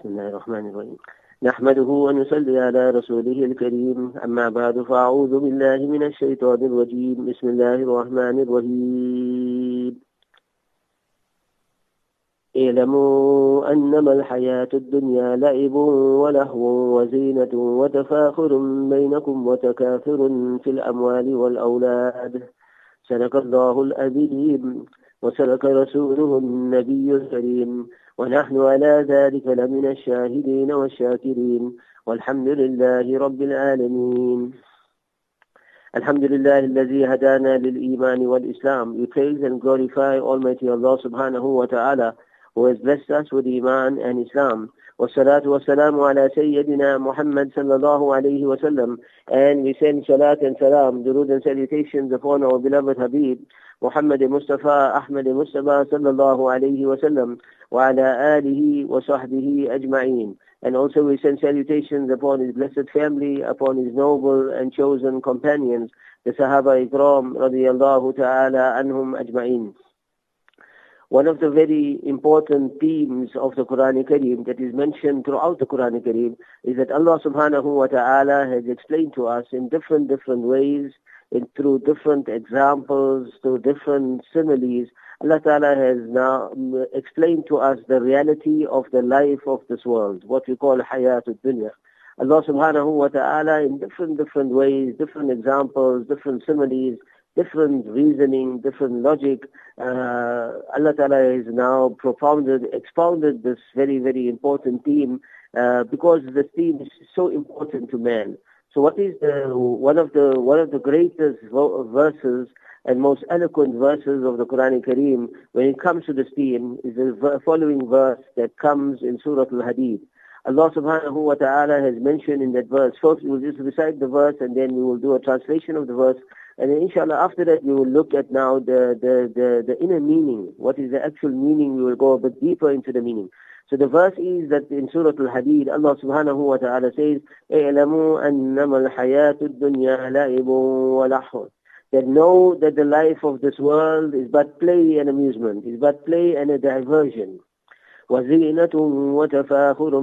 بسم الله الرحمن الرحيم. نحمده ونصلي على رسوله الكريم. أما بعد فأعوذ بالله من الشيطان الرجيم. بسم الله الرحمن الرحيم. اعلموا أنما الحياة الدنيا لعب ولهو وزينة وتفاخر بينكم وتكاثر في الأموال والأولاد. سلك الله الأبيب وسلك رسوله النبي الكريم. ونحن على ذلك لمن الشاهدين والشاكرين والحمد لله رب العالمين الحمد لله الذي هدانا للإيمان والإسلام We praise and glorify Almighty Allah subhanahu wa ta'ala who has blessed us with Iman and Islam. والصلاة والسلام على سيدنا محمد صلى الله عليه وسلم and we send salat and salam, durud and salutations upon our beloved Habib Muhammad Mustafa Ahmad Mustafa صلى الله عليه وسلم وعلى آله وصحبه أجمعين and also we send salutations upon his blessed family, upon his noble and chosen companions, the Sahaba Ikram radiyallahu ta'ala anhum ajma'in. One of the very important themes of the Quran Kareem that is mentioned throughout the Quran Kareem is that Allah subhanahu wa ta'ala has explained to us in different, different ways, in, through different examples, through different similes, Allah Ta'ala has now explained to us the reality of the life of this world, what we call hayatul dunya. Allah subhanahu wa ta'ala in different, different ways, different examples, different similes, different reasoning, different logic. Uh, Allah Ta'ala has now propounded, expounded this very, very important theme uh, because this theme is so important to man. So what is the, one of the, one of the greatest verses and most eloquent verses of the Quran Kareem when it comes to this theme is the following verse that comes in Surah Al-Hadid. Allah subhanahu wa ta'ala has mentioned in that verse. First we will just recite the verse and then we will do a translation of the verse and then inshallah after that we will look at now the, the, the, the inner meaning. What is the actual meaning? We will go a bit deeper into the meaning. So the verse is that in Surah Al-Hadid, Allah subhanahu wa ta'ala says, اعلموا أنما الحياة الدنيا لعب ولحو that know that the life of this world is but play and amusement, is but play and a diversion. وَزِينَةٌ وَتَفَاخُرٌ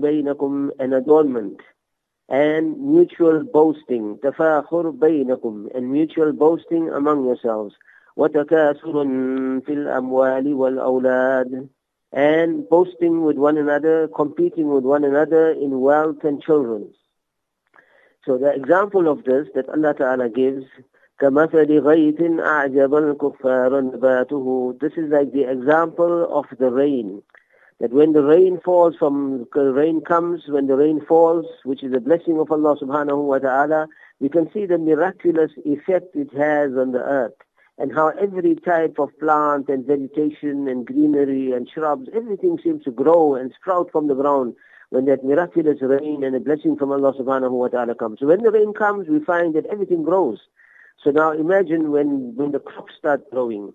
بَيْنَكُمْ an adornment and mutual boasting تفاخر بينكم and mutual boasting among yourselves وتكاثر في الأموال والأولاد and boasting with one another competing with one another in wealth and children so the example of this that Allah Ta'ala gives كمثل غيث أعجب الكفار نباته This is like the example of the rain that when the rain falls from rain comes, when the rain falls, which is a blessing of Allah subhanahu wa ta'ala, we can see the miraculous effect it has on the earth and how every type of plant and vegetation and greenery and shrubs, everything seems to grow and sprout from the ground when that miraculous rain and a blessing from Allah subhanahu wa ta'ala comes. So when the rain comes, we find that everything grows. So now imagine when, when the crops start growing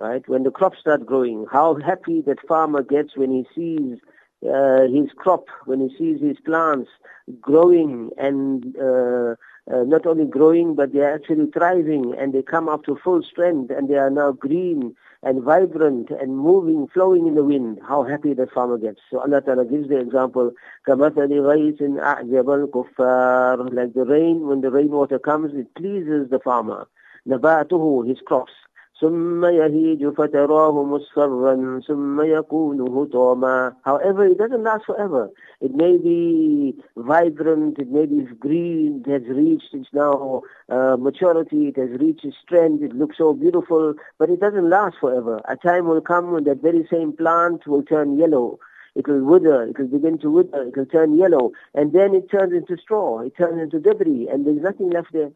right? When the crops start growing, how happy that farmer gets when he sees uh, his crop, when he sees his plants growing and uh, uh, not only growing, but they are actually thriving and they come up to full strength and they are now green and vibrant and moving, flowing in the wind. How happy that farmer gets. So Allah Ta'ala gives the example, كَمَثَلِ غَيْثٍ أَعْجَبَ الْكُفَّارِ Like the rain, when the rainwater comes, it pleases the farmer. نَبَاتُهُ, his crops. ثم يهيج فتراه مصفرا ثم يكون هطاما However, it doesn't last forever. It may be vibrant, it may be green, it has reached its now uh, maturity, it has reached its strength, it looks so beautiful, but it doesn't last forever. A time will come when that very same plant will turn yellow. It will wither, it will begin to wither, it will turn yellow, and then it turns into straw, it turns into debris, and there's nothing left there.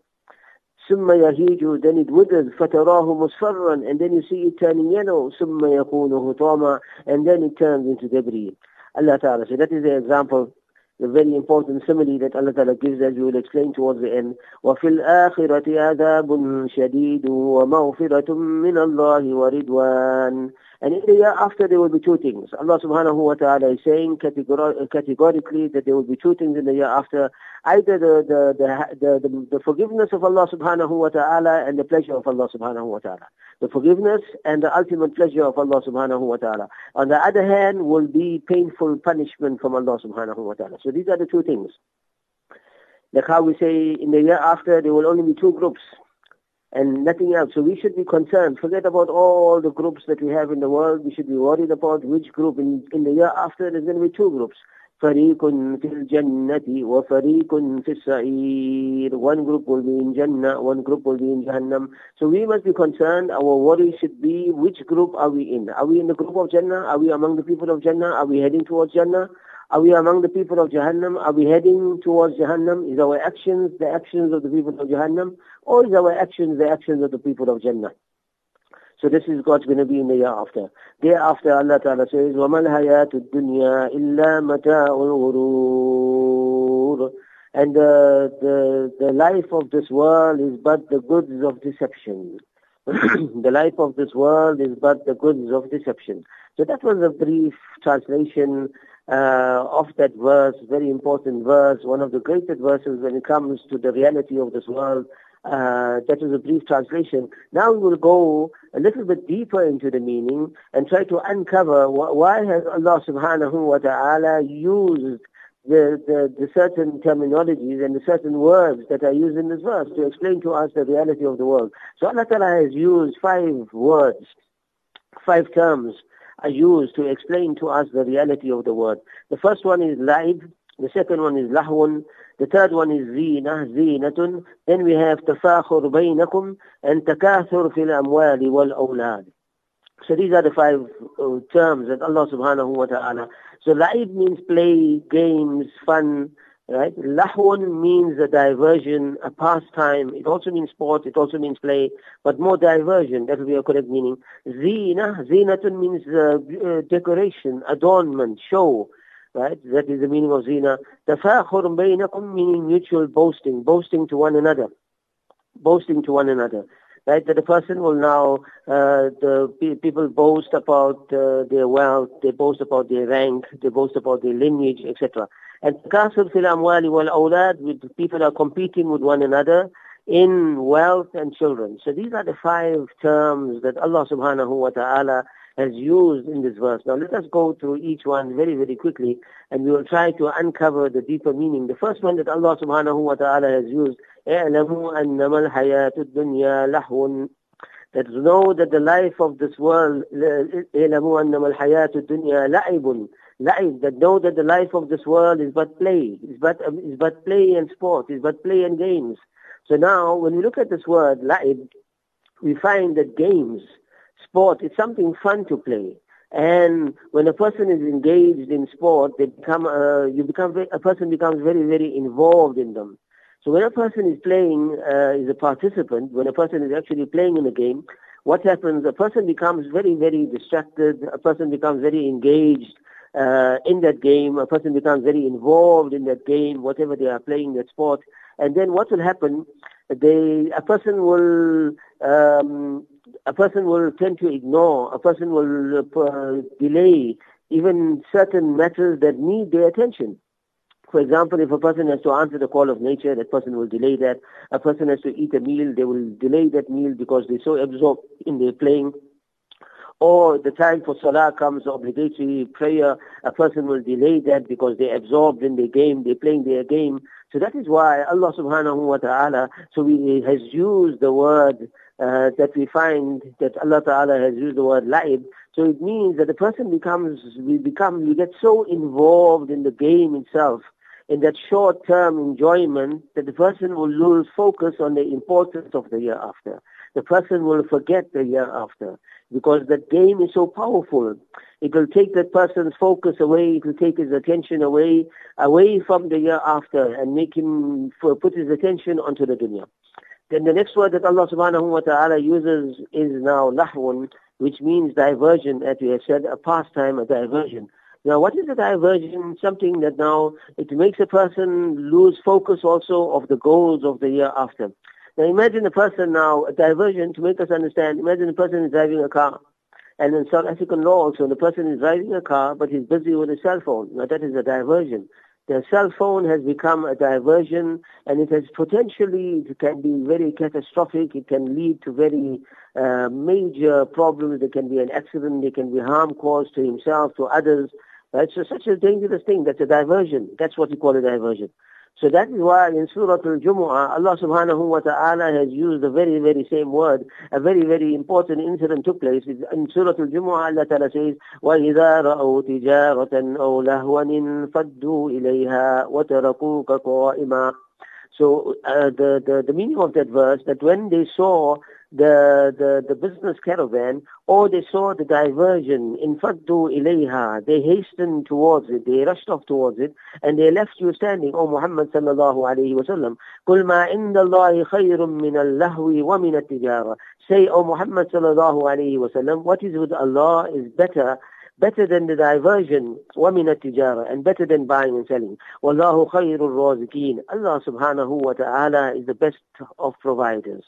ثم يهيج then it withers فتراه مصفرا and then you see it turning yellow ثم يكون هطاما and then it turns into debris Allah Ta'ala so that is the example the very important simile that Allah Ta'ala gives as we will explain towards the end وفي الآخرة عذاب شديد ومغفرة من الله ورضوان and in the year after there will be two things. Allah subhanahu wa ta'ala is saying categorically that there will be two things in the year after. Either the, the, the, the, the forgiveness of Allah subhanahu wa ta'ala and the pleasure of Allah subhanahu wa ta'ala. The forgiveness and the ultimate pleasure of Allah subhanahu wa ta'ala. On the other hand will be painful punishment from Allah subhanahu wa ta'ala. So these are the two things. Like how we say in the year after there will only be two groups and nothing else. So we should be concerned. Forget about all the groups that we have in the world. We should be worried about which group. In, in the year after, there's going to be two groups. فريق في الجنة وفريق في السعير One group will be in Jannah, one group will be in Jahannam. So we must be concerned, our worry should be which group are we in? Are we in the group of Jannah? Are we among the people of Jannah? Are we heading towards Jannah? Are we among the people of Jahannam? Are we heading towards Jahannam? Is our actions the actions of the people of Jahannam? Or is our actions the actions of the people of Jannah? So this is God's going to be in the year after. Day after Allah Ta'ala says, وَمَا الْحَيَاةُ الدُّنْيَا إِلَّا مَتَاعُ الْغُرُورِ And uh, the, the life of this world is but the goods of deception. the life of this world is but the goods of deception. So that was a brief translation uh, of that verse, very important verse, one of the greatest verses when it comes to the reality of this world. Uh, that is a brief translation. Now we will go a little bit deeper into the meaning and try to uncover wh- why has Allah subhanahu wa ta'ala used the, the, the certain terminologies and the certain words that are used in this verse to explain to us the reality of the world. So Allah Ta'ala has used five words, five terms are used to explain to us the reality of the word. The first one is laib, the second one is lahwun, the third one is zina, zinatun, then we have tafakhur baynakum and takathur fil amwali wal awlad. So these are the five uh, terms that Allah subhanahu wa ta'ala. So laib means play, games, fun, Right? Lahun means a diversion, a pastime. It also means sport. It also means play, but more diversion. That will be a correct meaning. Zina, zinatun means uh, uh, decoration, adornment, show. Right? That is the meaning of zina. Tafakhur baynakum meaning mutual boasting, boasting to one another, boasting to one another. Right? That the person will now, uh, the pe- people boast about uh, their wealth, they boast about their rank, they boast about their lineage, etc. And takasur fil amwali wal awlad, with people are competing with one another in wealth and children. So these are the five terms that Allah subhanahu wa ta'ala has used in this verse. Now let us go through each one very, very quickly and we will try to uncover the deeper meaning. The first one that Allah subhanahu wa ta'ala has used, اعلموا أنما الحياة الدنيا لهو that know that the life of this world, اعلموا أنما الحياة الدنيا لعب La'ib, that know that the life of this world is but play, is but, is but play and sport, is but play and games. So now, when we look at this word, la'ib, we find that games, sport, is something fun to play. And when a person is engaged in sport, they become, uh, you become, a person becomes very, very involved in them. So when a person is playing, uh, is a participant, when a person is actually playing in a game, what happens? A person becomes very, very distracted. A person becomes very engaged uh, in that game. A person becomes very involved in that game, whatever they are playing that sport. And then what will happen? They, a person will, um, a person will tend to ignore. A person will uh, delay even certain matters that need their attention. For example, if a person has to answer the call of nature, that person will delay that. A person has to eat a meal, they will delay that meal because they're so absorbed in their playing or the time for salah comes, obligatory prayer, a person will delay that because they're absorbed in their game, they're playing their game. So that is why Allah subhanahu wa ta'ala so he has used the word uh, that we find that Allah ta'ala has used the word la'ib. So it means that the person becomes, we become, we get so involved in the game itself, in that short-term enjoyment, that the person will lose focus on the importance of the year after. The person will forget the year after because that game is so powerful. It will take that person's focus away. It will take his attention away, away from the year after and make him put his attention onto the dunya. Then the next word that Allah subhanahu wa ta'ala uses is now lahwun, which means diversion, as we have said, a pastime, a diversion. Now, what is a diversion? Something that now it makes a person lose focus also of the goals of the year after. Now imagine a person now, a diversion to make us understand, imagine a person is driving a car And in South African law also, the person is driving a car, but he's busy with a cell phone. Now that is a diversion. The cell phone has become a diversion and it has potentially, it can be very catastrophic. It can lead to very uh, major problems. There can be an accident. There can be harm caused to himself, to others. Right? So such a dangerous thing. That's a diversion. That's what we call a diversion. So that is why in Surah Al-Jumu'ah, Allah subhanahu wa ta'ala has used the very, very same word. A very, very important incident took place. In Surah Al-Jumu'ah, Allah ta'ala says, وَإِذَا رَأَوْا تِجَارَةً أَوْ لَهْوًا فَدُّوا إِلَيْهَا وَتَرَكُوكَ قَائِمًا So uh, the, the, the meaning of that verse, that when they saw the, the, the business caravan or they saw the diversion in faddu ilayha they hastened towards it they rushed off towards it and they left you standing O Muhammad sallallahu alayhi wasallam قل ما عند الله خير من اللهو ومن التجارة say O Muhammad sallallahu alayhi wasallam what is with Allah is better better than the diversion ومن التجارة and better than buying and selling والله خير الرازقين Allah subhanahu wa ta'ala is the best of providers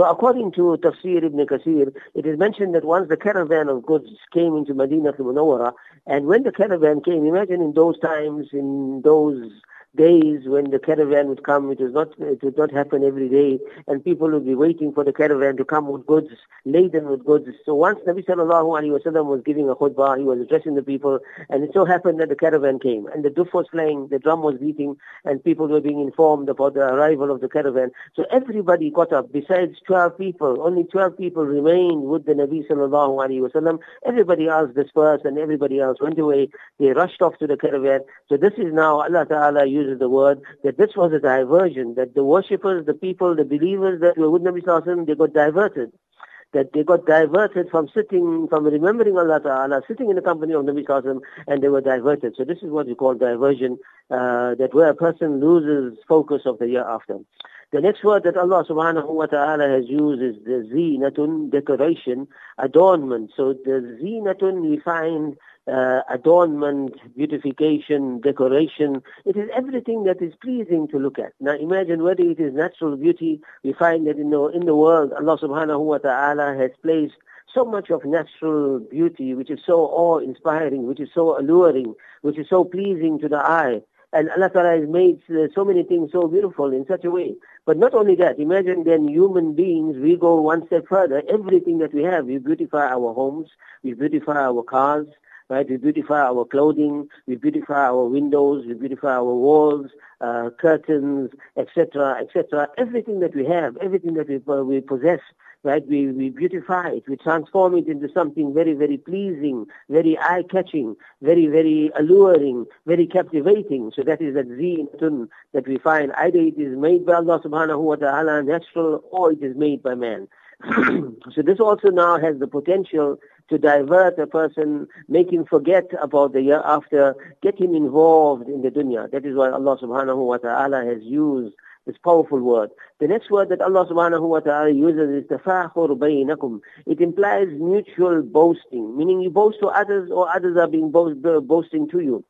so according to Tafsir ibn Kasir, it is mentioned that once the caravan of goods came into Medina Munawwara, and when the caravan came, imagine in those times, in those days when the caravan would come. It was not it would not happen every day, and people would be waiting for the caravan to come with goods, laden with goods. So once Nabi sallallahu alaihi wasallam was giving a khutbah, he was addressing the people, and it so happened that the caravan came, and the duf was playing, the drum was beating, and people were being informed about the arrival of the caravan. So everybody got up. Besides 12 people, only 12 people remained with the Nabi sallallahu alaihi wasallam. Everybody else dispersed, and everybody else went away. They rushed off to the caravan. So this is now Allah Taala uses the word, that this was a diversion, that the worshippers, the people, the believers that were with Nabi Sallallahu they got diverted. That they got diverted from sitting, from remembering Allah Ta'ala, sitting in the company of Nabi Sallallahu and they were diverted. So this is what we call diversion, uh, that where a person loses focus of the year after. The next word that Allah subhanahu wa ta'ala has used is the zinatun, decoration, adornment. So the zinatun we find uh, adornment, beautification, decoration. It is everything that is pleasing to look at. Now imagine whether it is natural beauty. We find that in the, in the world, Allah subhanahu wa ta'ala has placed so much of natural beauty, which is so awe-inspiring, which is so alluring, which is so pleasing to the eye. And Allah Ta'ala has made uh, so many things so beautiful in such a way. But not only that, imagine then human beings, we go one step further. Everything that we have, we beautify our homes, we beautify our cars, right? We beautify our clothing, we beautify our windows, we beautify our walls, uh, curtains, etc., etc. Everything that we have, everything that we, uh, we possess, right? We, we beautify it, we transform it into something very, very pleasing, very eye-catching, very, very alluring, very captivating. So that is that zinatun that we find. Either it is made by Allah subhanahu wa ta'ala natural or it is made by man. so this also now has the potential to divert a person, make him forget about the year after, get him involved in the dunya. That is why Allah subhanahu wa ta'ala has used this powerful word. The next word that Allah subhanahu wa ta'ala uses is tafakhur baynakum. It implies mutual boasting, meaning you boast to others or others are being boast, boasting to you.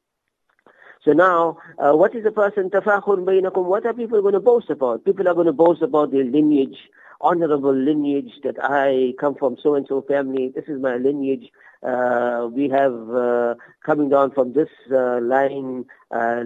So now, uh, what is a person tafakhur baynakum? What are people going to boast about? People are going to boast about their lineage, honorable lineage that I come from so-and-so family. This is my lineage. Uh, we have uh, coming down from this uh, line. Uh,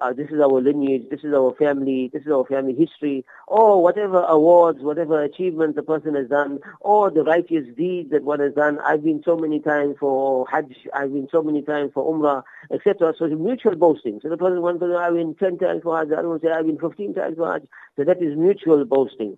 uh, this is our lineage. This is our family. This is our family history. Or whatever awards, whatever achievements the person has done, or the righteous deeds that one has done. I've been so many times for Hajj. I've been so many times for Umrah, etc. So it's mutual boasting. So the person one person I've been ten times for Hajj. Other one say I've been fifteen times for Hajj. So that is mutual boasting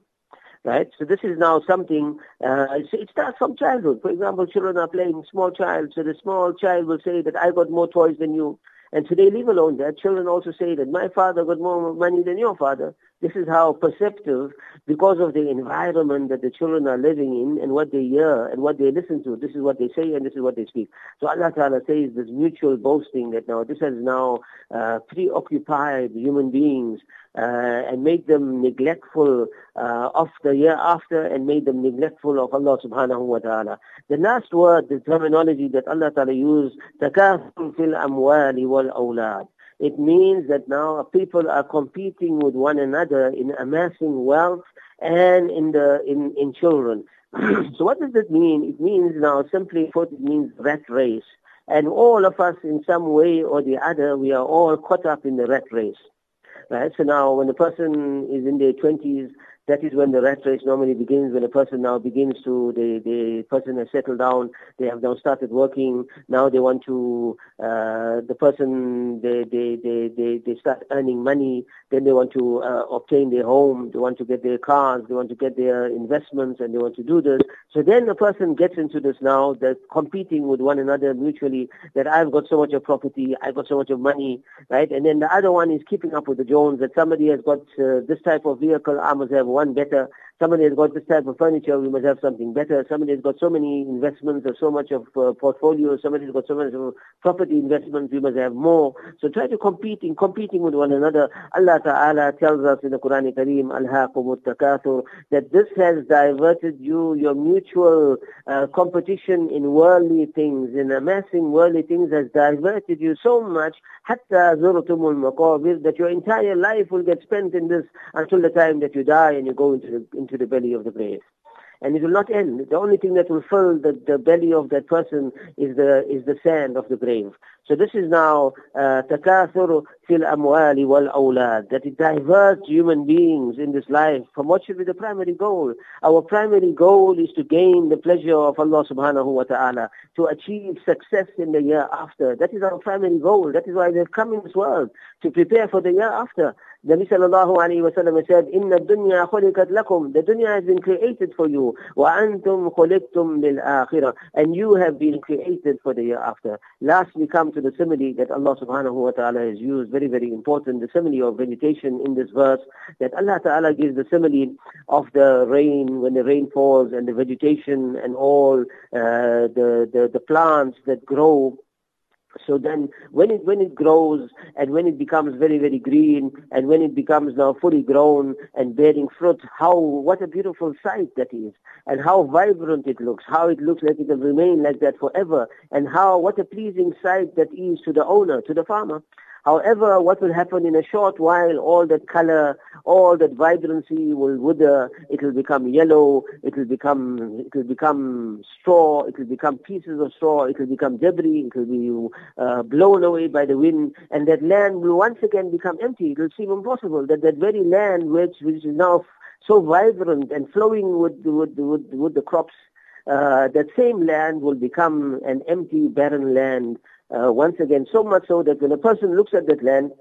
right? So this is now something, uh, it starts from childhood. For example, children are playing, small child, so the small child will say that I got more toys than you. And today, leave alone that, children also say that my father got more money than your father. This is how perceptive, because of the environment that the children are living in and what they hear and what they listen to, this is what they say and this is what they speak. So Allah Ta'ala says this mutual boasting that now this has now uh, preoccupied human beings uh, and made them neglectful uh, of the year after and made them neglectful of Allah subhanahu wa ta'ala. The last word, the terminology that Allah ta'ala used, تَكَاثُرٌ فِي الْأَمْوَالِ وَالْأَوْلَادِ it means that now people are competing with one another in amassing wealth and in the in, in children. so what does that mean? It means now simply put, it means rat race. And all of us in some way or the other, we are all caught up in the rat race. Right? So now when a person is in their 20s, that is when the rat race normally begins, when a person now begins to, the, the person has settled down, they have now started working, now they want to, uh, the person, they, they, they, they, they start earning money, then they want to uh, obtain their home, they want to get their cars, they want to get their investments, and they want to do this. So then a person gets into this now, they're competing with one another mutually, that I've got so much of property, I've got so much of money, right? And then the other one is keeping up with the Jones, that somebody has got uh, this type of vehicle, I must have one better. Somebody has got this type of furniture, we must have something better. Somebody has got so many investments or so much of uh, portfolio. Somebody has got so much of property investments, we must have more. So try to compete in competing with one another. Allah Ta'ala tells us in the Quran Kareem, Al-Haqum takathur that this has diverted you, your mutual uh, competition in worldly things, in amassing worldly things has diverted you so much, hatta that your entire life will get spent in this until the time that you die and you go into the, into the belly of the grave and it will not end. The only thing that will fill the, the belly of that person is the is the sand of the grave. So this is now uh, takathur fil amwali wal awlad that it diverts human beings in this life from what should be the primary goal. Our primary goal is to gain the pleasure of Allah subhanahu wa ta'ala, to achieve success in the year after. That is our primary goal. That is why we have come in this world, to prepare for the year after. Nabi sallallahu alayhi wa sallam said, Inna dunya khulikat lakum. The dunya has been created for you. Wa antum khuliqtum lil akhirah. And you have been created for the year after. Last we come to the simile that Allah subhanahu wa ta'ala has used. Very, very important. The simile of vegetation in this verse. That Allah ta'ala gives the simile of the rain, when the rain falls and the vegetation and all uh, the, the, the plants that grow so then when it, when it grows and when it becomes very, very green and when it becomes now fully grown and bearing fruit, how, what a beautiful sight that is and how vibrant it looks, how it looks like it will remain like that forever and how, what a pleasing sight that is to the owner, to the farmer. However, what will happen in a short while, all that color, all that vibrancy will wither, it will become yellow, it will become, it will become straw, it will become pieces of straw, it will become debris, it will be uh, blown away by the wind, and that land will once again become empty. It will seem impossible that that very land which, which is now so vibrant and flowing with, with, with, with the crops, uh, that same land will become an empty, barren land uh, once again, so much so that when a person looks at that land,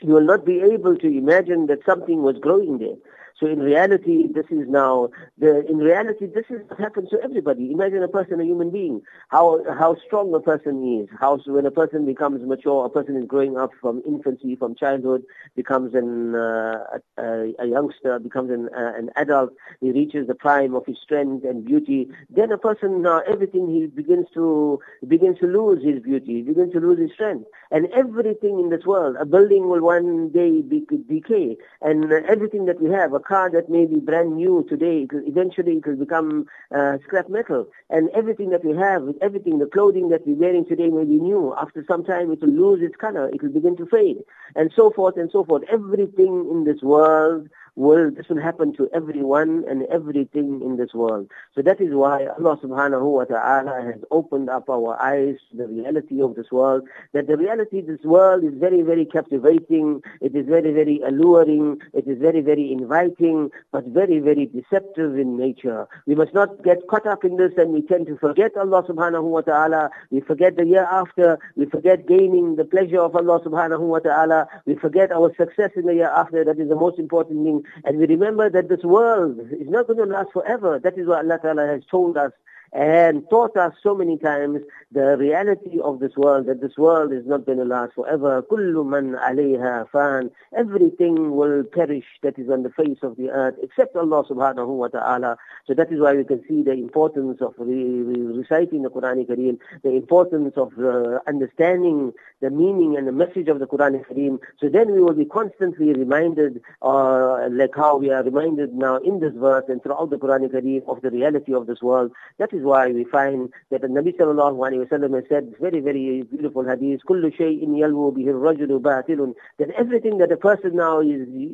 you will not be able to imagine that something was growing there. So in reality, this is now the. In reality, this is what happens to everybody. Imagine a person, a human being, how how strong a person is. How when a person becomes mature, a person is growing up from infancy, from childhood, becomes an uh, a, a, youngster, becomes an uh, an adult. He reaches the prime of his strength and beauty. Then a person, uh, everything he begins to begins to lose his beauty. He begins to lose his strength, and everything in this world, a building will one day be, decay, and everything that we have, a car that may be brand new today, it will, eventually it will become uh, scrap metal. And everything that we have, everything, the clothing that we're wearing today may be new. After some time, it will lose its color. It will begin to fade. And so forth and so forth. Everything in this world will, this will happen to everyone and everything in this world. So that is why Allah subhanahu wa ta'ala has opened up our eyes to the reality of this world, that the reality of this world is very, very captivating, it is very, very alluring, it is very, very inviting, but very, very deceptive in nature. We must not get caught up in this and we tend to forget Allah subhanahu wa ta'ala, we forget the year after, we forget gaining the pleasure of Allah subhanahu wa ta'ala, we forget our success in the year after, that is the most important thing and we remember that this world is not going to last forever. That is what Allah Ta'ala has told us and taught us so many times the reality of this world, that this world is not going to last forever. كُلُّ مَنْ عَلَيْهَا فَانٍ Everything will perish that is on the face of the earth except Allah subhanahu wa ta'ala. So that is why we can see the importance of re- re- reciting the Quran Kareem, the importance of uh, understanding the meaning and the message of the Quran Kareem. So then we will be constantly reminded, uh, like how we are reminded now in this verse and throughout the Quran Kareem of the reality of this world. That is why we find that the Nabi sallallahu alayhi wa has said very, very beautiful hadith, كُلُّ شَيْءٍ يَلْوُ بِهِ الرَّجُلُ بَاطِلٌ That everything that a person now is, he,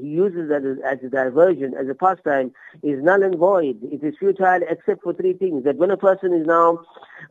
he uses as a, as a diversion, as a pastime, is null and void. It is futile except for three things. That when a person is now,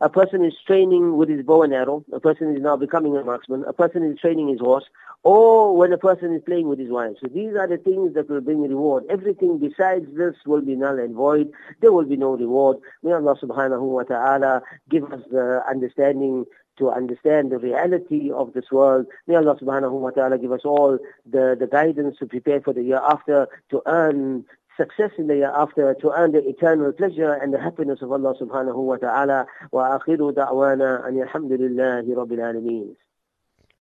a person is training with his bow and arrow, a person is now becoming a marksman, a person is training his horse, or when a person is playing with his wife. So these are the things that will bring reward. Everything besides this will be null and void. There will be no reward. May Allah subhanahu wa ta'ala give us the understanding to understand the reality of this world. May Allah subhanahu wa ta'ala give us all the, the guidance to prepare for the year after, to earn success in the year after, to earn the eternal pleasure and the happiness of Allah subhanahu wa ta'ala. Wa akhiru da'wana an alhamdulillahi rabbil alameen.